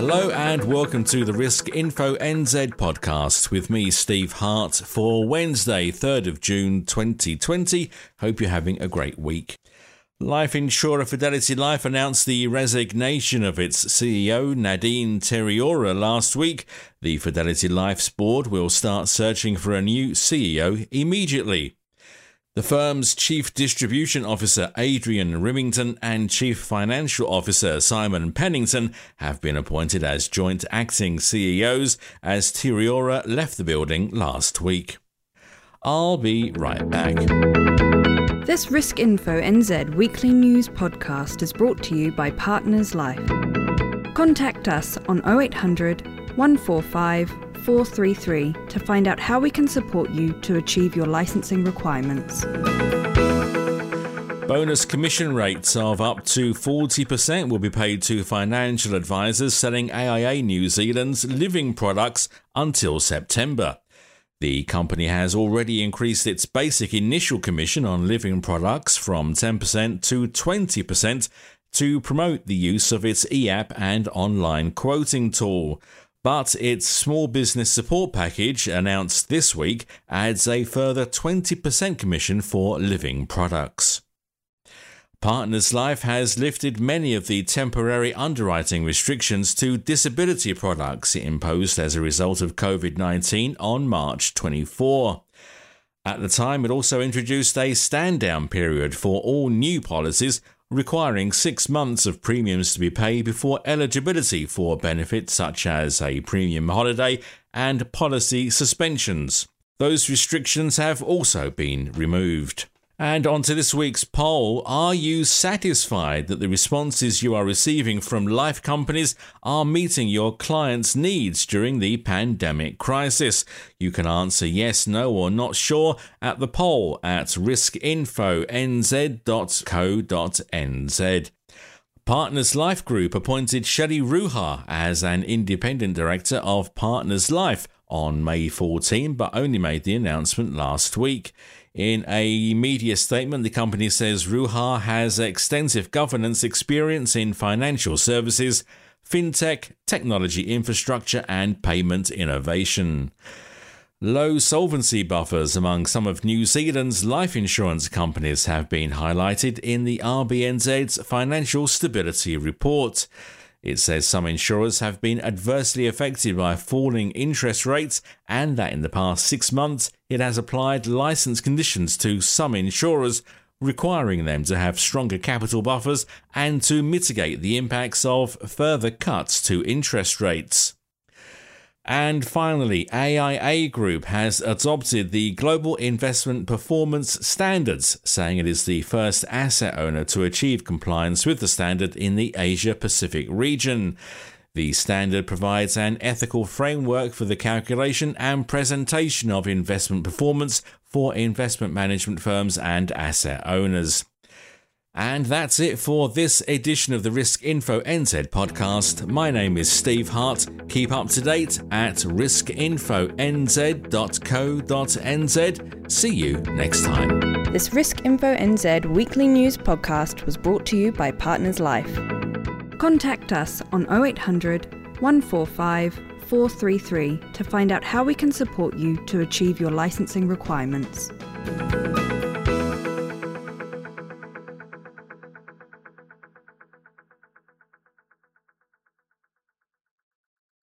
Hello and welcome to the Risk Info NZ podcast with me, Steve Hart, for Wednesday, 3rd of June 2020. Hope you're having a great week. Life insurer Fidelity Life announced the resignation of its CEO, Nadine Tereora, last week. The Fidelity Life's board will start searching for a new CEO immediately. The firm's Chief Distribution Officer Adrian Rimington and Chief Financial Officer Simon Pennington have been appointed as joint acting CEOs as Tereora left the building last week. I'll be right back. This Risk Info NZ weekly news podcast is brought to you by Partners Life. Contact us on 0800 145 433 to find out how we can support you to achieve your licensing requirements. Bonus commission rates of up to 40% will be paid to financial advisors selling AIA New Zealand's living products until September. The company has already increased its basic initial commission on living products from 10% to 20% to promote the use of its e-app and online quoting tool. But its small business support package announced this week adds a further 20% commission for living products. Partners Life has lifted many of the temporary underwriting restrictions to disability products imposed as a result of COVID 19 on March 24. At the time, it also introduced a stand down period for all new policies requiring six months of premiums to be paid before eligibility for benefits such as a premium holiday and policy suspensions. Those restrictions have also been removed. And on to this week's poll. Are you satisfied that the responses you are receiving from life companies are meeting your clients' needs during the pandemic crisis? You can answer yes, no, or not sure at the poll at riskinfonz.co.nz. Partners Life Group appointed Shelley Ruha as an independent director of Partners Life on May 14, but only made the announcement last week. In a media statement, the company says Ruha has extensive governance experience in financial services, fintech, technology infrastructure, and payment innovation. Low solvency buffers among some of New Zealand's life insurance companies have been highlighted in the RBNZ's Financial Stability Report. It says some insurers have been adversely affected by falling interest rates and that in the past six months it has applied license conditions to some insurers, requiring them to have stronger capital buffers and to mitigate the impacts of further cuts to interest rates. And finally, AIA Group has adopted the Global Investment Performance Standards, saying it is the first asset owner to achieve compliance with the standard in the Asia Pacific region. The standard provides an ethical framework for the calculation and presentation of investment performance for investment management firms and asset owners. And that's it for this edition of the Risk Info NZ podcast. My name is Steve Hart. Keep up to date at riskinfonz.co.nz. See you next time. This Risk Info NZ weekly news podcast was brought to you by Partners Life. Contact us on 0800 145 433 to find out how we can support you to achieve your licensing requirements.